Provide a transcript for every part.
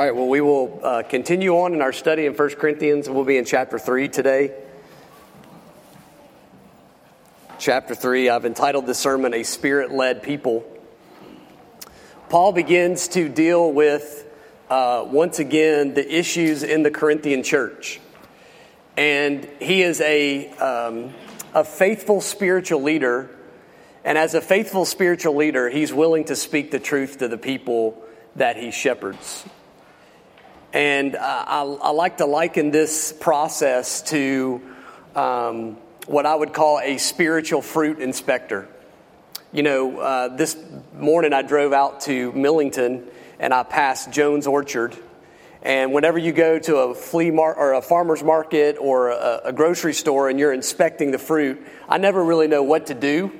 All right, well, we will uh, continue on in our study in 1 Corinthians. We'll be in chapter 3 today. Chapter 3, I've entitled this sermon, A Spirit Led People. Paul begins to deal with, uh, once again, the issues in the Corinthian church. And he is a, um, a faithful spiritual leader. And as a faithful spiritual leader, he's willing to speak the truth to the people that he shepherds. And I, I, like to liken this process to um, what I would call a spiritual fruit inspector. You know, uh, this morning I drove out to Millington and I passed Jones Orchard. And whenever you go to a flea mar- or a farmer's market or a, a grocery store and you're inspecting the fruit, I never really know what to do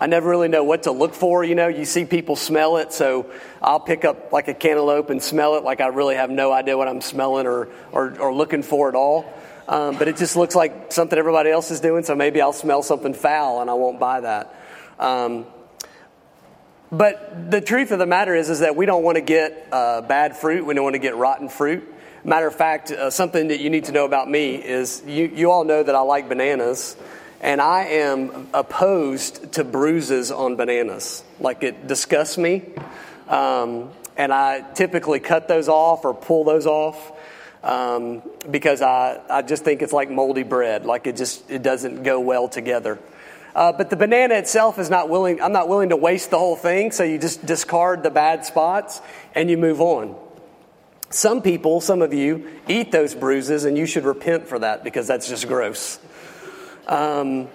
I never really know what to look for. You know, you see people smell it, so I'll pick up like a cantaloupe and smell it like I really have no idea what I'm smelling or, or, or looking for at all. Um, but it just looks like something everybody else is doing, so maybe I'll smell something foul and I won't buy that. Um, but the truth of the matter is, is that we don't want to get uh, bad fruit. We don't want to get rotten fruit. Matter of fact, uh, something that you need to know about me is you, you all know that I like bananas. And I am opposed to bruises on bananas. Like it disgusts me. Um, and I typically cut those off or pull those off um, because I, I just think it's like moldy bread. Like it just it doesn't go well together. Uh, but the banana itself is not willing, I'm not willing to waste the whole thing, so you just discard the bad spots and you move on. Some people, some of you, eat those bruises and you should repent for that because that's just gross. Um,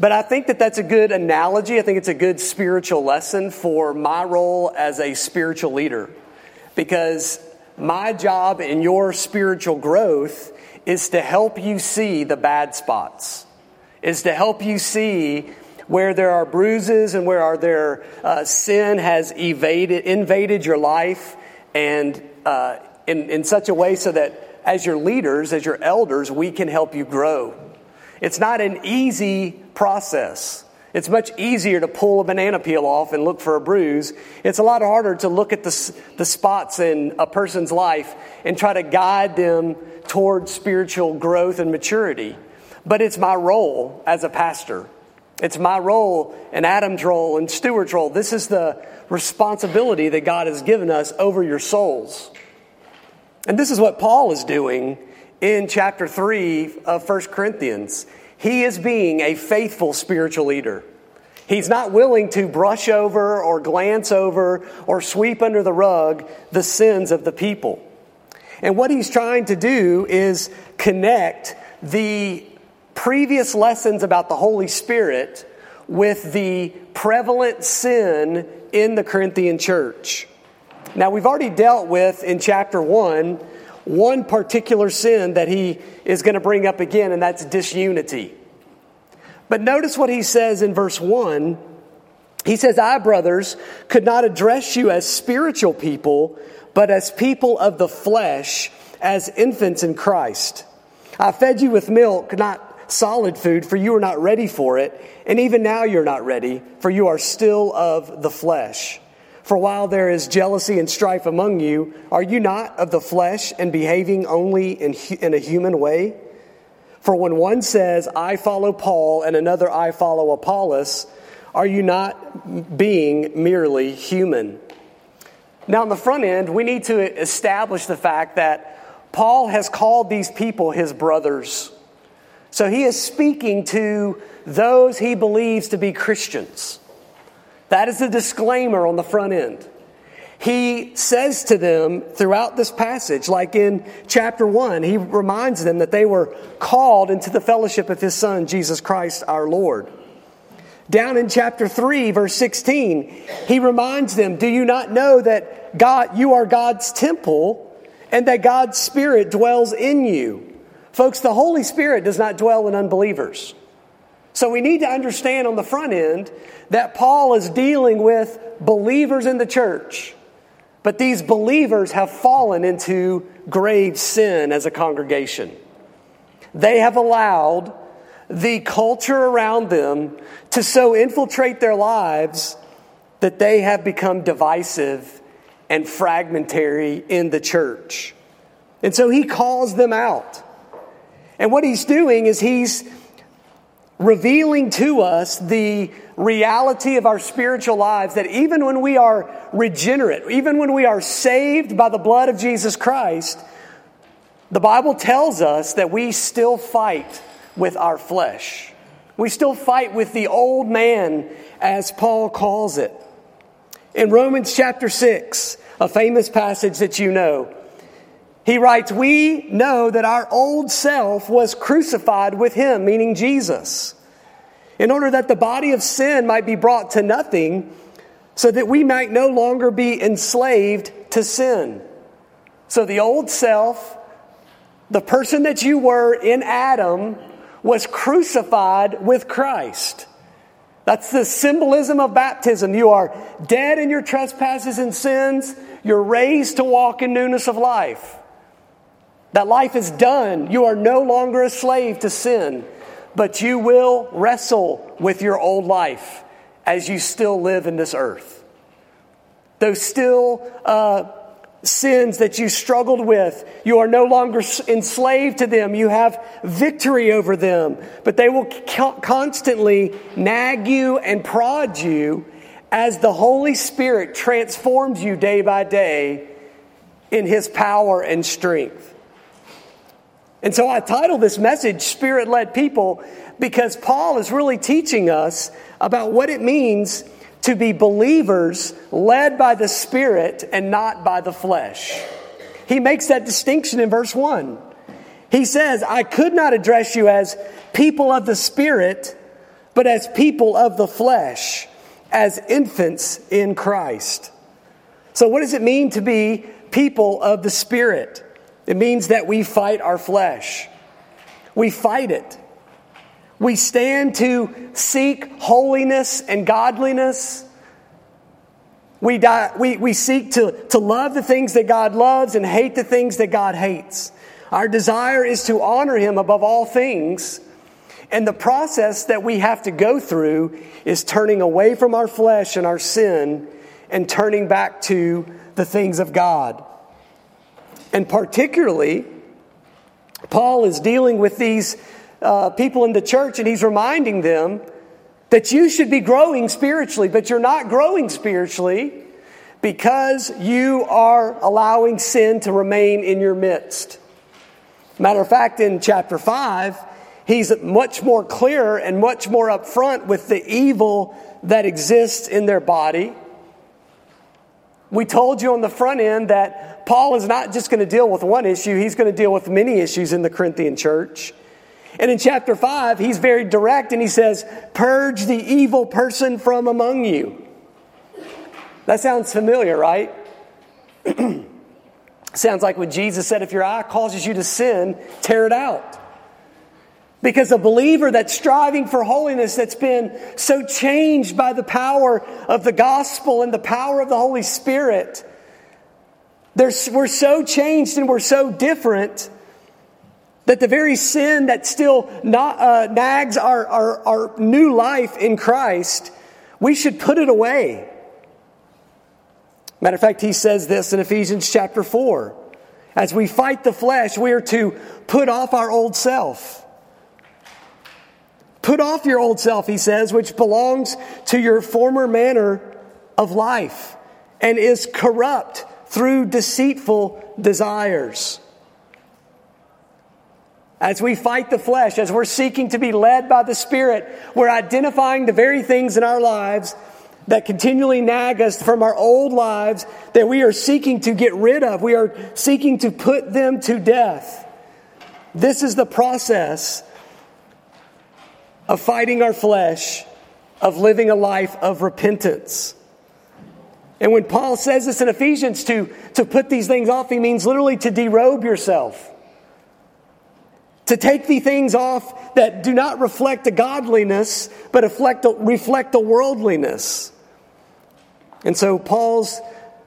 but I think that that's a good analogy. I think it's a good spiritual lesson for my role as a spiritual leader. Because my job in your spiritual growth is to help you see the bad spots, is to help you see where there are bruises and where are there uh, sin has evaded, invaded your life, and uh, in, in such a way so that as your leaders, as your elders, we can help you grow it's not an easy process. It's much easier to pull a banana peel off and look for a bruise. It's a lot harder to look at the, the spots in a person's life and try to guide them towards spiritual growth and maturity. But it's my role as a pastor. It's my role and Adam's role and Stuart's role. This is the responsibility that God has given us over your souls. And this is what Paul is doing in chapter 3 of 1 Corinthians. He is being a faithful spiritual leader. He's not willing to brush over or glance over or sweep under the rug the sins of the people. And what he's trying to do is connect the previous lessons about the Holy Spirit with the prevalent sin in the Corinthian church. Now, we've already dealt with in chapter 1 one particular sin that he is going to bring up again, and that's disunity. But notice what he says in verse 1. He says, I, brothers, could not address you as spiritual people, but as people of the flesh, as infants in Christ. I fed you with milk, not solid food, for you were not ready for it, and even now you're not ready, for you are still of the flesh. For while there is jealousy and strife among you, are you not of the flesh and behaving only in, in a human way? For when one says, I follow Paul, and another, I follow Apollos, are you not being merely human? Now, on the front end, we need to establish the fact that Paul has called these people his brothers. So he is speaking to those he believes to be Christians. That is the disclaimer on the front end. He says to them throughout this passage, like in chapter 1, he reminds them that they were called into the fellowship of his Son, Jesus Christ our Lord. Down in chapter 3, verse 16, he reminds them, Do you not know that God, you are God's temple and that God's Spirit dwells in you? Folks, the Holy Spirit does not dwell in unbelievers. So we need to understand on the front end that Paul is dealing with believers in the church. But these believers have fallen into grave sin as a congregation. They have allowed the culture around them to so infiltrate their lives that they have become divisive and fragmentary in the church. And so he calls them out. And what he's doing is he's revealing to us the reality of our spiritual lives that even when we are regenerate, even when we are saved by the blood of Jesus Christ, the Bible tells us that we still fight with our flesh. We still fight with the old man, as Paul calls it. In Romans chapter 6, a famous passage that you know, he writes, We know that our old self was crucified with him, meaning Jesus, in order that the body of sin might be brought to nothing, so that we might no longer be enslaved to sin. So the old self, the person that you were in Adam, was crucified with Christ. That's the symbolism of baptism. You are dead in your trespasses and sins. You're raised to walk in newness of life. That life is done. You are no longer a slave to sin, but you will wrestle with your old life as you still live in this earth. Those still uh, sins that you struggled with, you are no longer enslaved to them. You have victory over them, but they will constantly nag you and prod you as the Holy Spirit transforms you day by day in His power and strength. And so I title this message Spirit Led People because Paul is really teaching us about what it means to be believers led by the Spirit and not by the flesh. He makes that distinction in verse 1. He says, I could not address you as people of the Spirit, but as people of the flesh, as infants in Christ. So, what does it mean to be people of the Spirit? It means that we fight our flesh. We fight it. We stand to seek holiness and godliness. We, die, we, we seek to, to love the things that God loves and hate the things that God hates. Our desire is to honor Him above all things. And the process that we have to go through is turning away from our flesh and our sin and turning back to the things of God. And particularly, Paul is dealing with these uh, people in the church and he's reminding them that you should be growing spiritually, but you're not growing spiritually because you are allowing sin to remain in your midst. Matter of fact, in chapter 5, he's much more clear and much more upfront with the evil that exists in their body. We told you on the front end that Paul is not just going to deal with one issue, he's going to deal with many issues in the Corinthian church. And in chapter 5, he's very direct and he says, Purge the evil person from among you. That sounds familiar, right? sounds like when Jesus said, If your eye causes you to sin, tear it out. Because a believer that's striving for holiness, that's been so changed by the power of the gospel and the power of the Holy Spirit, we're so changed and we're so different that the very sin that still not, uh, nags our, our, our new life in Christ, we should put it away. Matter of fact, he says this in Ephesians chapter 4. As we fight the flesh, we are to put off our old self. Put off your old self, he says, which belongs to your former manner of life and is corrupt through deceitful desires. As we fight the flesh, as we're seeking to be led by the Spirit, we're identifying the very things in our lives that continually nag us from our old lives that we are seeking to get rid of. We are seeking to put them to death. This is the process of fighting our flesh, of living a life of repentance. And when Paul says this in Ephesians to, to put these things off, he means literally to derobe yourself. To take the things off that do not reflect a godliness, but reflect the, reflect the worldliness. And so Paul's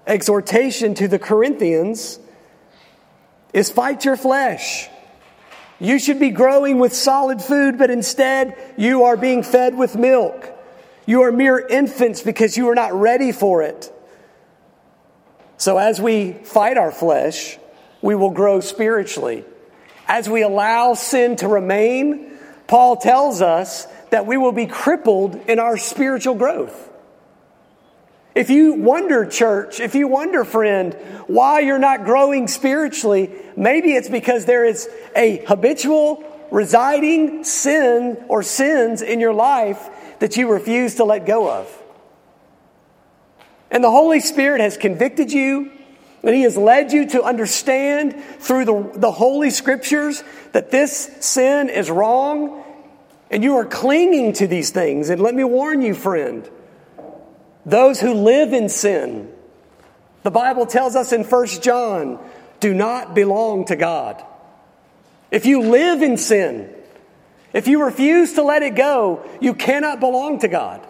exhortation to the Corinthians is fight your flesh. You should be growing with solid food, but instead you are being fed with milk. You are mere infants because you are not ready for it. So as we fight our flesh, we will grow spiritually. As we allow sin to remain, Paul tells us that we will be crippled in our spiritual growth. If you wonder, church, if you wonder, friend, why you're not growing spiritually, maybe it's because there is a habitual, residing sin or sins in your life that you refuse to let go of. And the Holy Spirit has convicted you, and He has led you to understand through the, the Holy Scriptures that this sin is wrong, and you are clinging to these things. And let me warn you, friend those who live in sin. The Bible tells us in 1 John, do not belong to God. If you live in sin, if you refuse to let it go, you cannot belong to God.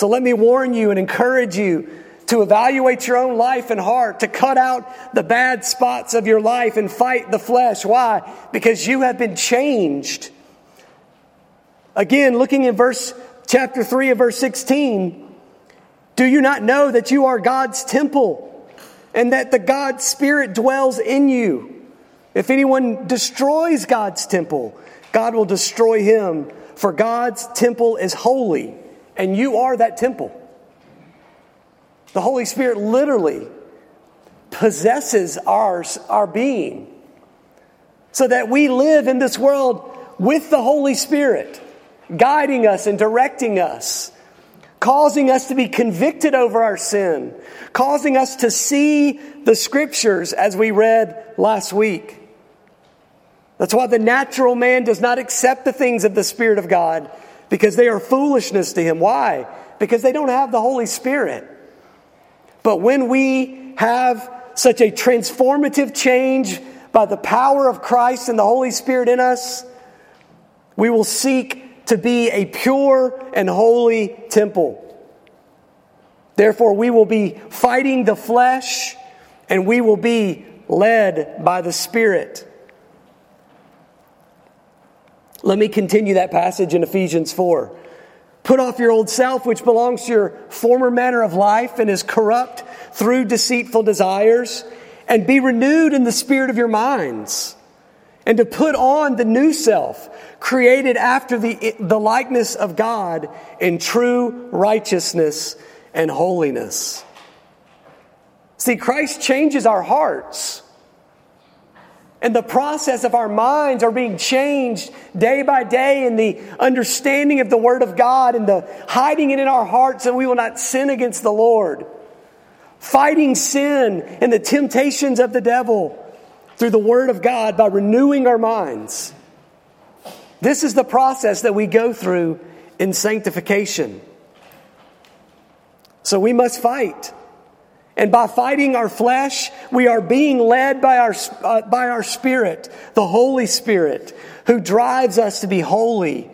So let me warn you and encourage you to evaluate your own life and heart, to cut out the bad spots of your life and fight the flesh. Why? Because you have been changed. Again, looking in verse chapter 3 of verse 16. Do you not know that you are God's temple and that the God Spirit dwells in you? If anyone destroys God's temple, God will destroy him, for God's temple is holy, and you are that temple. The Holy Spirit literally possesses our, our being so that we live in this world with the Holy Spirit guiding us and directing us, causing us to be convicted over our sin, causing us to see the scriptures as we read last week. That's why the natural man does not accept the things of the Spirit of God because they are foolishness to him. Why? Because they don't have the Holy Spirit. But when we have such a transformative change by the power of Christ and the Holy Spirit in us, we will seek to be a pure and holy temple. Therefore, we will be fighting the flesh and we will be led by the Spirit. Let me continue that passage in Ephesians 4. Put off your old self, which belongs to your former manner of life and is corrupt through deceitful desires, and be renewed in the spirit of your minds and to put on the new self, created after the, the likeness of God in true righteousness and holiness. See, Christ changes our hearts. And the process of our minds are being changed day by day in the understanding of the Word of God and the hiding it in our hearts that we will not sin against the Lord. Fighting sin and the temptations of the devil through the Word of God by renewing our minds. This is the process that we go through in sanctification. So we must fight. And by fighting our flesh, we are being led by our, uh, by our Spirit, the Holy Spirit, who drives us to be holy.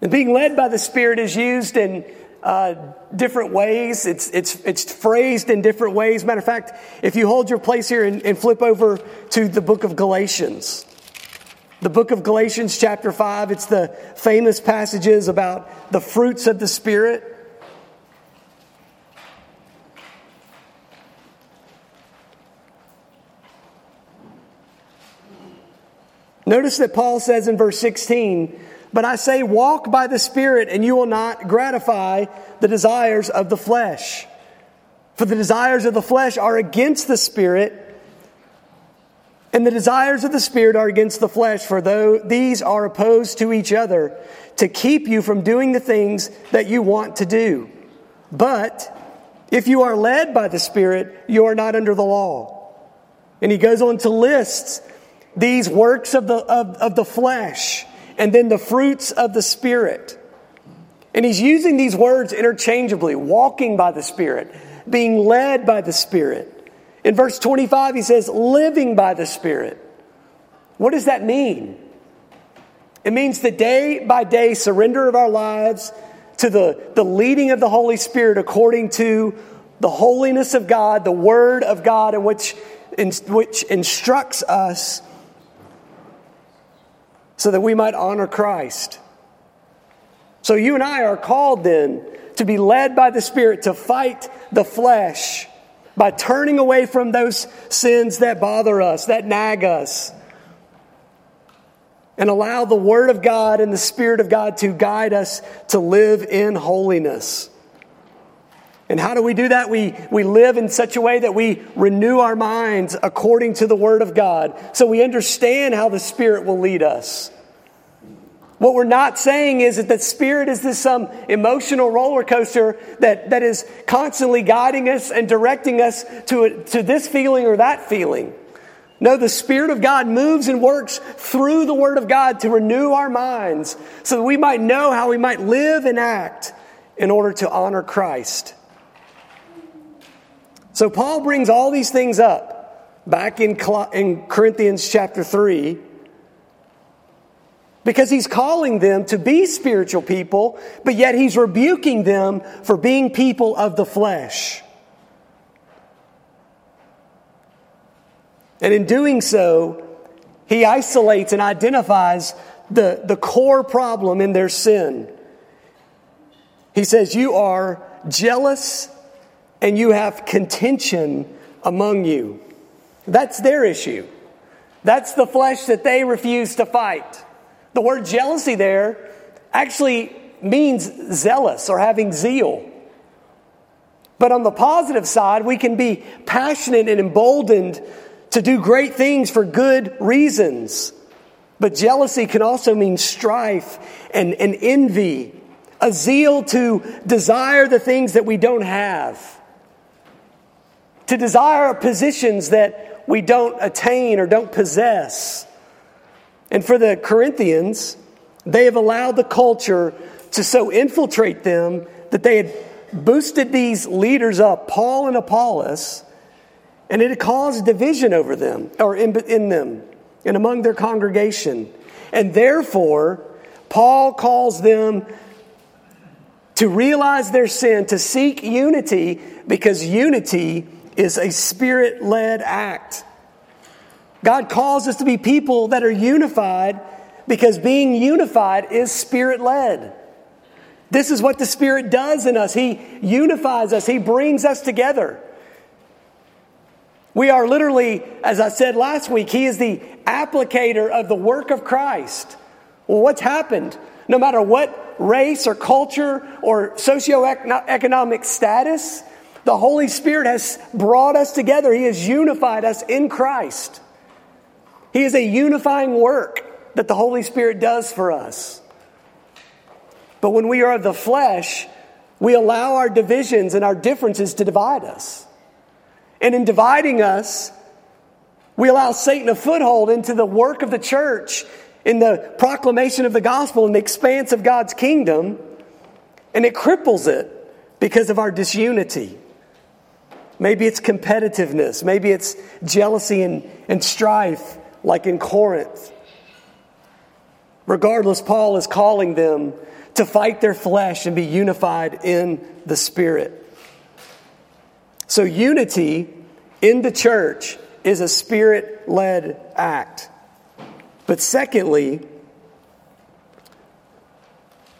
And being led by the Spirit is used in uh, different ways. It's, it's, it's phrased in different ways. Matter of fact, if you hold your place here and, and flip over to the book of Galatians, the book of Galatians, chapter 5, it's the famous passages about the fruits of the Spirit. Notice that Paul says in verse 16, but I say, walk by the Spirit, and you will not gratify the desires of the flesh. For the desires of the flesh are against the Spirit, and the desires of the Spirit are against the flesh, for though these are opposed to each other, to keep you from doing the things that you want to do. But if you are led by the Spirit, you are not under the law. And he goes on to list these works of the, of, of the flesh and then the fruits of the Spirit. And he's using these words interchangeably walking by the Spirit, being led by the Spirit. In verse 25, he says, living by the Spirit. What does that mean? It means the day by day surrender of our lives to the, the leading of the Holy Spirit according to the holiness of God, the Word of God, in which, in, which instructs us so that we might honor Christ. So you and I are called then to be led by the Spirit to fight the flesh by turning away from those sins that bother us, that nag us, and allow the Word of God and the Spirit of God to guide us to live in holiness. And how do we do that? We, we live in such a way that we renew our minds according to the Word of God so we understand how the Spirit will lead us. What we're not saying is that the Spirit is this some emotional roller coaster that, that is constantly guiding us and directing us to, a, to this feeling or that feeling. No, the Spirit of God moves and works through the Word of God to renew our minds so that we might know how we might live and act in order to honor Christ. So Paul brings all these things up back in, in Corinthians chapter 3 because he's calling them to be spiritual people, but yet he's rebuking them for being people of the flesh. And in doing so, he isolates and identifies the, the core problem in their sin. He says, You are jealous and you have contention among you. That's their issue. That's the flesh that they refuse to fight. The word jealousy there actually means zealous or having zeal. But on the positive side, we can be passionate and emboldened to do great things for good reasons. But jealousy can also mean strife and, and envy, a zeal to desire the things that we don't have, to desire positions that we don't attain or don't possess. And for the Corinthians, they have allowed the culture to so infiltrate them that they had boosted these leaders up, Paul and Apollos, and it had caused division over them, or in, in them, and among their congregation. And therefore, Paul calls them to realize their sin, to seek unity, because unity is a spirit led act. God calls us to be people that are unified because being unified is spirit led. This is what the Spirit does in us. He unifies us, He brings us together. We are literally, as I said last week, He is the applicator of the work of Christ. Well, what's happened? No matter what race or culture or socioeconomic status, the Holy Spirit has brought us together. He has unified us in Christ. He is a unifying work that the Holy Spirit does for us. But when we are of the flesh, we allow our divisions and our differences to divide us. And in dividing us, we allow Satan a foothold into the work of the church, in the proclamation of the gospel, in the expanse of God's kingdom, and it cripples it because of our disunity. Maybe it's competitiveness, maybe it's jealousy and, and strife like in Corinth. Regardless, Paul is calling them to fight their flesh and be unified in the Spirit. So, unity in the church is a spirit led act. But secondly,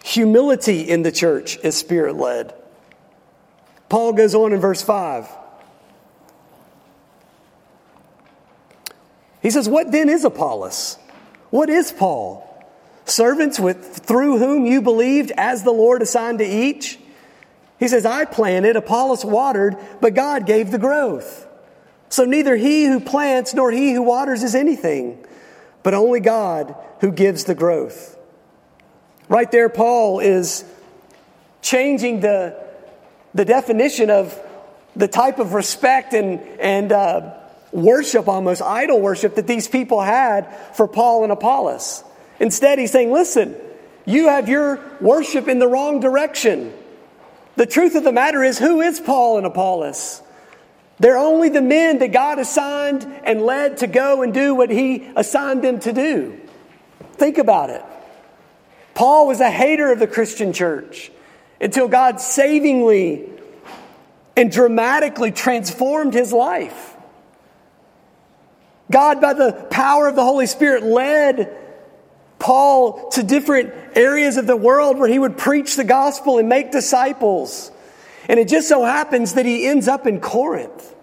humility in the church is spirit led. Paul goes on in verse 5. He says, What then is Apollos? What is Paul? Servants with, through whom you believed as the Lord assigned to each? He says, I planted, Apollos watered, but God gave the growth. So neither he who plants nor he who waters is anything, but only God who gives the growth. Right there, Paul is changing the, the definition of the type of respect and, and uh, worship, almost idol worship, that these people had for Paul and Apollos. Instead, he's saying, listen, you have your worship in the wrong direction. The truth of the matter is, who is Paul and Apollos? They're only the men that God assigned and led to go and do what he assigned them to do. Think about it. Paul was a hater of the Christian church until God savingly and dramatically transformed his life. God, by the power of the Holy Spirit, led Paul to different areas of the world where he would preach the gospel and make disciples. And it just so happens that he ends up in Corinth.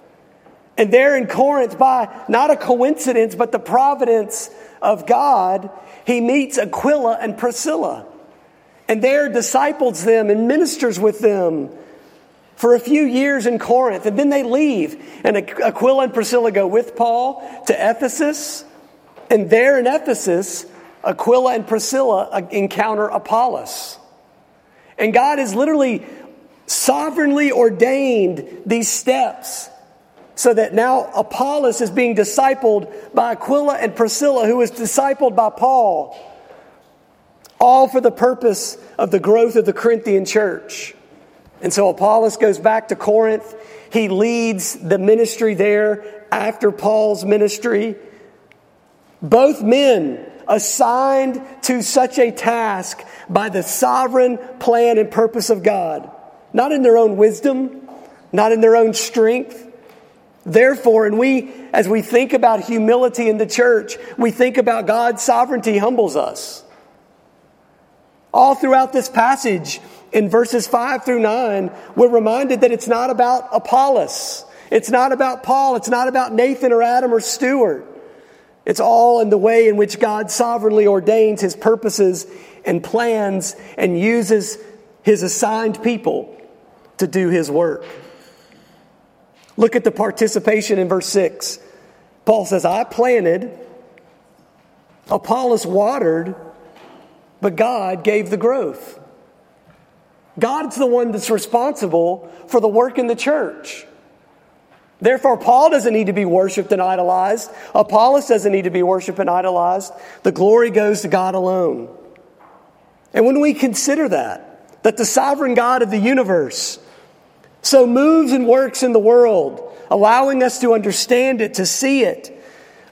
And there in Corinth, by not a coincidence, but the providence of God, he meets Aquila and Priscilla. And there disciples them and ministers with them for a few years in Corinth. And then they leave. And Aquila and Priscilla go with Paul to Ephesus. And there in Ephesus, Aquila and Priscilla uh, encounter Apollos. And God has literally sovereignly ordained these steps so that now Apollos is being discipled by Aquila and Priscilla, who is discipled by Paul, all for the purpose of the growth of the Corinthian church. And so Apollos goes back to Corinth. He leads the ministry there after Paul's ministry. Both men assigned to such a task by the sovereign plan and purpose of God, not in their own wisdom, not in their own strength, Therefore, and we, as we think about humility in the church, we think about God's sovereignty humbles us. All throughout this passage, in verses 5 through 9, we're reminded that it's not about Apollos. It's not about Paul. It's not about Nathan or Adam or Stuart. It's all in the way in which God sovereignly ordains his purposes and plans and uses his assigned people to do his work. Look at the participation in verse 6. Paul says, I planted, Apollos watered, but God gave the growth. God's the one that's responsible for the work in the church. Therefore, Paul doesn't need to be worshiped and idolized. Apollos doesn't need to be worshiped and idolized. The glory goes to God alone. And when we consider that, that the sovereign God of the universe so moves and works in the world, allowing us to understand it, to see it,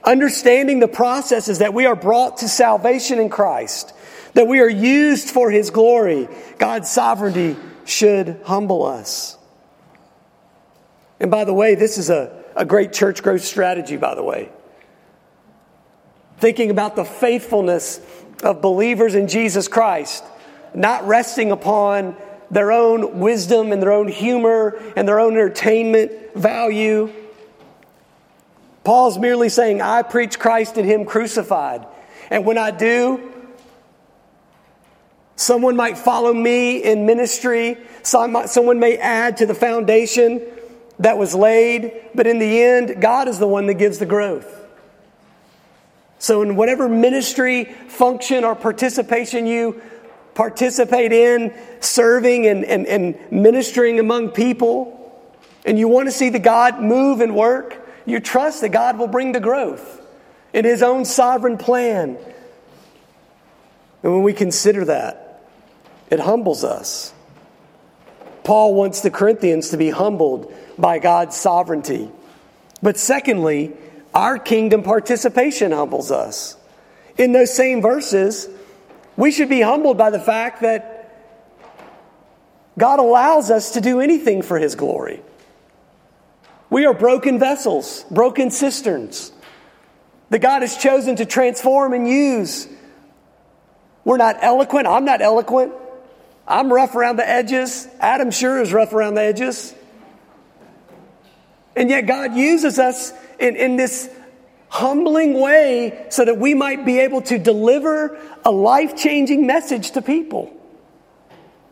understanding the processes that we are brought to salvation in Christ, that we are used for His glory. God's sovereignty should humble us. And by the way, this is a, a great church growth strategy, by the way. Thinking about the faithfulness of believers in Jesus Christ, not resting upon their own wisdom and their own humor and their own entertainment value. Paul's merely saying, I preach Christ and Him crucified. And when I do, someone might follow me in ministry, someone may add to the foundation that was laid, but in the end, God is the one that gives the growth. So, in whatever ministry, function, or participation you participate in serving and, and, and ministering among people, and you want to see the God move and work, you trust that God will bring the growth in His own sovereign plan. And when we consider that, it humbles us. Paul wants the Corinthians to be humbled by God's sovereignty. But secondly, our kingdom participation humbles us. In those same verses, we should be humbled by the fact that God allows us to do anything for His glory. We are broken vessels, broken cisterns that God has chosen to transform and use. We're not eloquent. I'm not eloquent. I'm rough around the edges. Adam sure is rough around the edges. And yet God uses us in, in this humbling way so that we might be able to deliver a life changing message to people.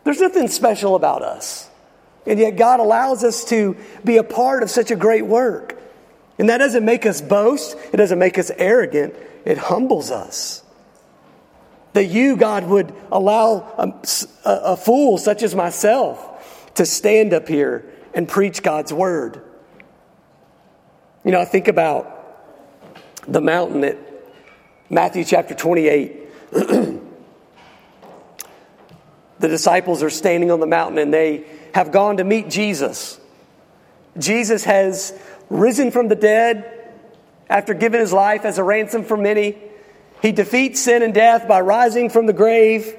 There's nothing special about us. And yet God allows us to be a part of such a great work. And that doesn't make us boast, it doesn't make us arrogant, it humbles us. That you, God, would allow a, a, fool such as myself to stand up here and preach God's word. You know, I think about the mountain at Matthew chapter 28. the disciples are standing on the mountain and they have gone to meet Jesus. Jesus has risen from the dead after giving his life as a ransom for many. He defeats sin and death by rising from the grave.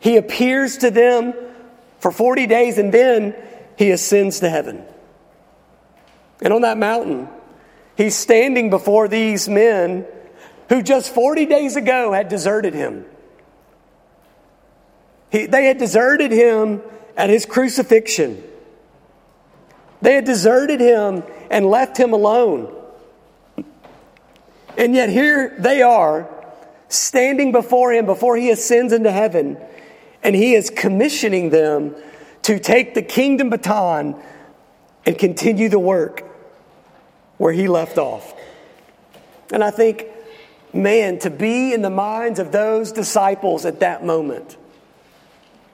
He appears to them for 40 days and then he ascends to heaven. And on that mountain, He's standing before these men who just 40 days ago had deserted him. He, they had deserted him at his crucifixion. They had deserted him and left him alone. And yet here they are, standing before him before he ascends into heaven, and he is commissioning them to take the kingdom baton and continue the work where he left off. And I think, man, to be in the minds of those disciples at that moment.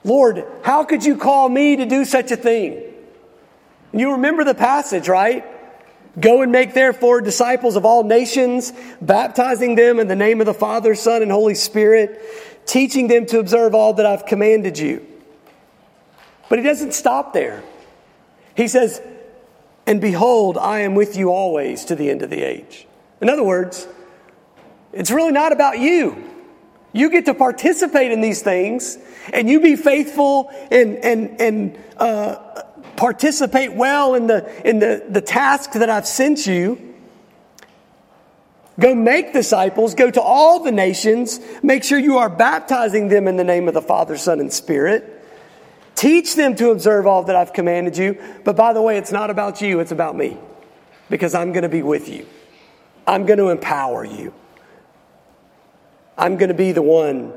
Lord, how could you call me to do such a thing? You remember the passage, right? Go and make therefore disciples of all nations, baptizing them in the name of the Father, Son, and Holy Spirit, teaching them to observe all that I've commanded you. But he doesn't stop there. He says, And behold, I am with you always to the end of the age. In other words, it's really not about you. You get to participate in these things, and you be faithful and, and, and uh, participate well in the, in the, the task that I've sent you. Go make disciples, go to all the nations, make sure you are baptizing them in the name of the Father, Son, and Spirit. Teach them to observe all that I've commanded you. But by the way, it's not about you, it's about me because I'm going to be with you. I'm going to empower you. I'm going to be the one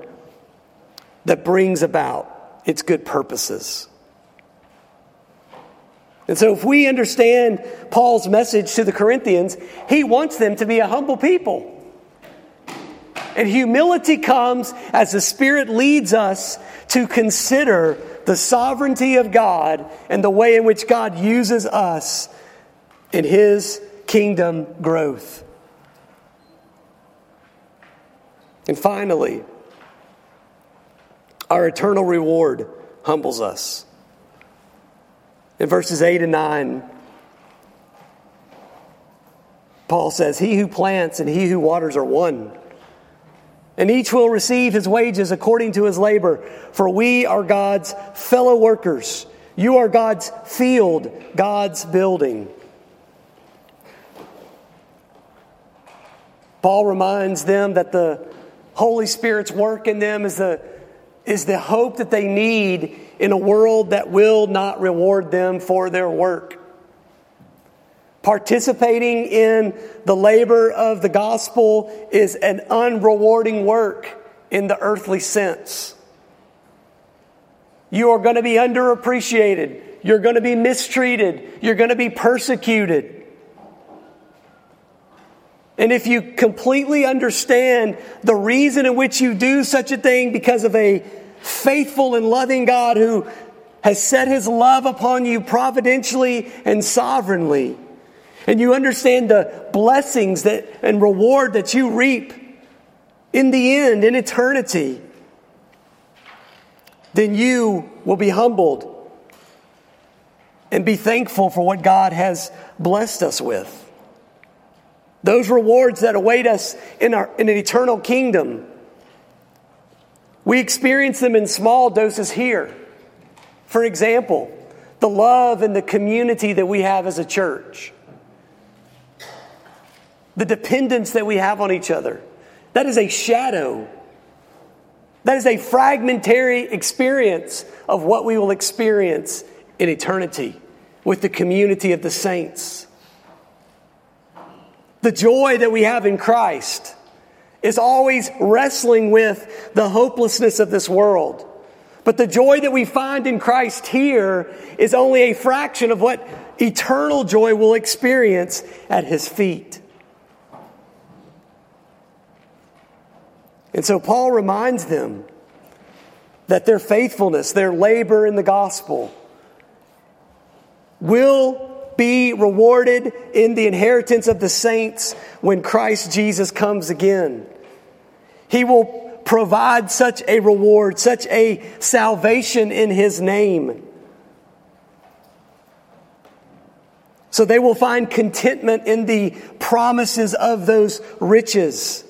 that brings about its good purposes. And so, if we understand Paul's message to the Corinthians, he wants them to be a humble people. And humility comes as the Spirit leads us to consider the sovereignty of God and the way in which God uses us in His kingdom growth. And finally, our eternal reward humbles us. In verses 8 and 9, Paul says, He who plants and he who waters are one. And each will receive his wages according to his labor, for we are God's fellow workers. You are God's field, God's building. Paul reminds them that the Holy Spirit's work in them is the, is the hope that they need in a world that will not reward them for their work. Participating in the labor of the gospel is an unrewarding work in the earthly sense. You are going to be underappreciated. You're going to be mistreated. You're going to be persecuted. And if you completely understand the reason in which you do such a thing because of a faithful and loving God who has set his love upon you providentially and sovereignly, and you understand the blessings that and reward that you reap in the end, in eternity, then you will be humbled and be thankful for what God has blessed us with. Those rewards that await us in, our, in an eternal kingdom. We experience them in small doses here. For example, the love and the community that we have as a church, the dependence that we have on each other. That is a shadow. That is a fragmentary experience of what we will experience in eternity with the community of the saints. The joy that we have in Christ is always wrestling with the hopelessness of this world. But the joy that we find in Christ here is only a fraction of what eternal joy will experience at his feet. And so Paul reminds them that their faithfulness, their labor in the gospel, will be rewarded in the inheritance of the saints when Christ Jesus comes again. He will provide such a reward, such a salvation in His name. So they will find contentment in the promises of those riches,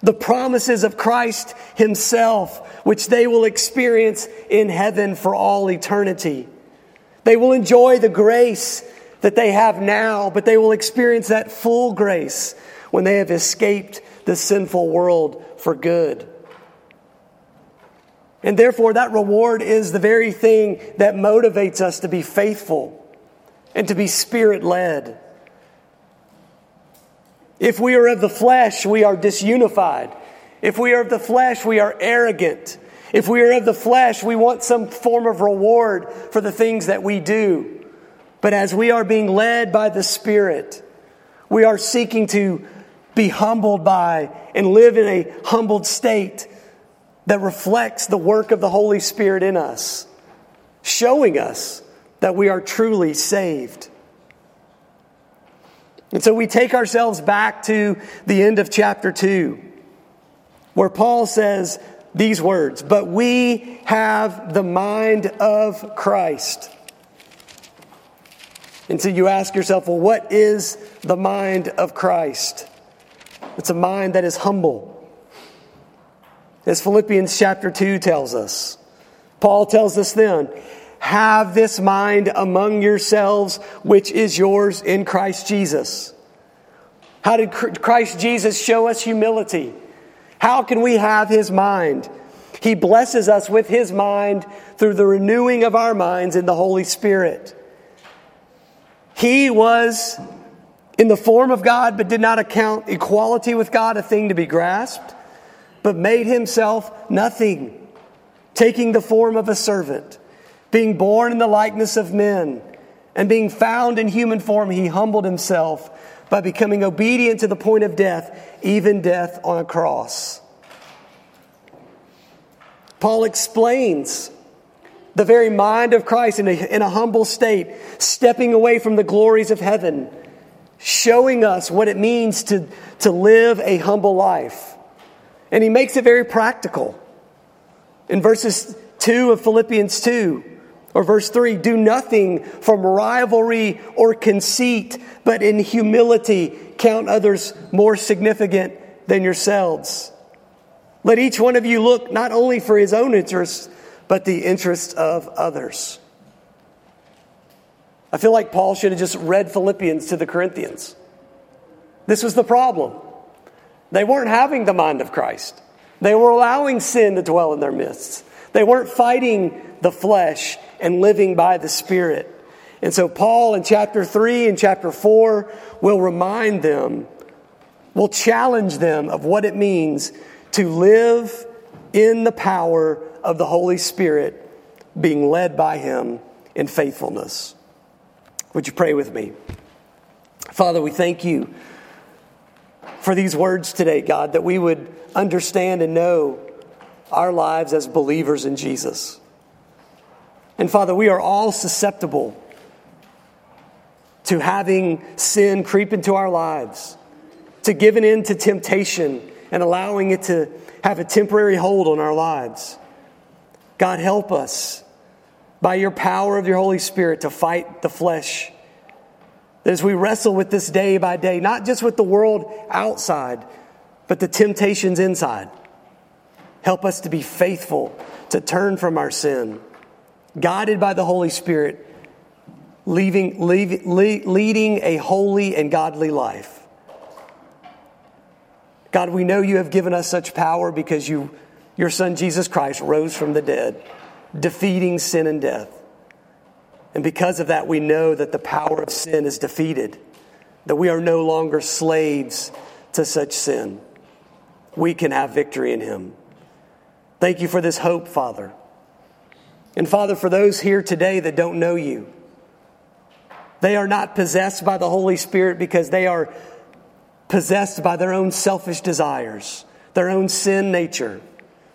the promises of Christ Himself, which they will experience in heaven for all eternity. They will enjoy the grace that they have now, but they will experience that full grace when they have escaped this sinful world for good. And therefore, that reward is the very thing that motivates us to be faithful and to be spirit led. If we are of the flesh, we are disunified. If we are of the flesh, we are arrogant. If we are of the flesh, we want some form of reward for the things that we do. But as we are being led by the Spirit, we are seeking to be humbled by and live in a humbled state that reflects the work of the Holy Spirit in us, showing us that we are truly saved. And so we take ourselves back to the end of chapter 2, where Paul says these words, But we have the mind of Christ. And so you ask yourself, well, what is the mind of Christ? It's a mind that is humble as Philippians chapter 2 tells us. Paul tells us then, have this mind among yourselves, which is yours in Christ Jesus. How did Christ Jesus show us humility? How can we have his mind? He blesses us with his mind through the renewing of our minds in the Holy Spirit. He was in the form of God, but did not account equality with God a thing to be grasped but made himself nothing, taking the form of a servant, being born in the likeness of men, and being found in human form, he humbled himself by becoming obedient to the point of death, even death on a cross. Paul explains the very mind of Christ in a, in a humble state, stepping away from the glories of heaven, showing us what it means to, to live a humble life. And he makes it very practical. In verses 2 of Philippians 2, or verse 3 do nothing from rivalry or conceit, but in humility count others more significant than yourselves. Let each one of you look not only for his own interests, but the interests of others. I feel like Paul should have just read Philippians to the Corinthians. This was the problem. They weren't having the mind of Christ. They were allowing sin to dwell in their midst. They weren't fighting the flesh and living by the Spirit. And so, Paul in chapter 3 and chapter 4 will remind them, will challenge them of what it means to live in the power of the Holy Spirit, being led by Him in faithfulness. Would you pray with me? Father, we thank you for these words today, God, that we would understand and know our lives as believers in Jesus. And Father, we are all susceptible to having sin creep into our lives, to giving in to temptation and allowing it to have a temporary hold on our lives. God, help us by your power of your Holy Spirit to fight the flesh as we wrestle with this day by day, not just with the world outside, but the temptations inside, help us to be faithful, to turn from our sin, guided by the Holy Spirit, leaving, leave, leading a holy and godly life. God, we know you have given us such power because you, your Son Jesus Christ rose from the dead, defeating sin and death. And because of that, we know that the power of sin is defeated, that we are no longer slaves to such sin. We can have victory in Him. Thank you for this hope, Father. And Father, for those here today that don't know you, they are not possessed by the Holy Spirit because they are possessed by their own selfish desires, their own sin nature.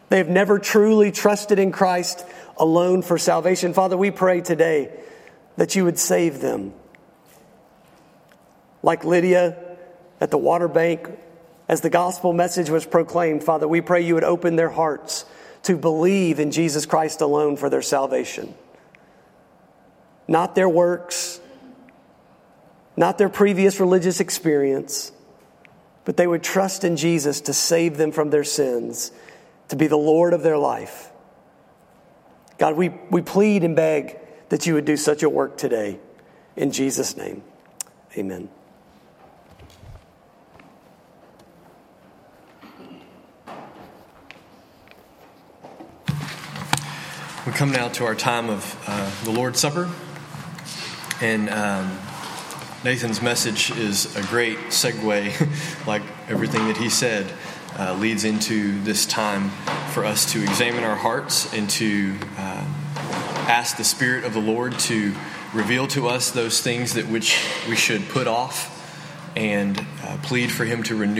They have never truly trusted in Christ alone for salvation. Father, we pray today that you would save them. Like Lydia at the water bank, as the gospel message was proclaimed, Father, we pray you would open their hearts to believe in Jesus Christ alone for their salvation. Not their works, not their previous religious experience, but they would trust in Jesus to save them from their sins, to be the Lord of their life. God, we, we plead and beg that you would do such a work today. In Jesus' name, amen. We come now to our time of uh, the Lord's Supper. And um, Nathan's message is a great segue, like everything that he said uh, leads into this time for us to examine our hearts and to uh, ask the Spirit of the Lord to reveal to us those things that which we should put off and uh, plead for Him to renew.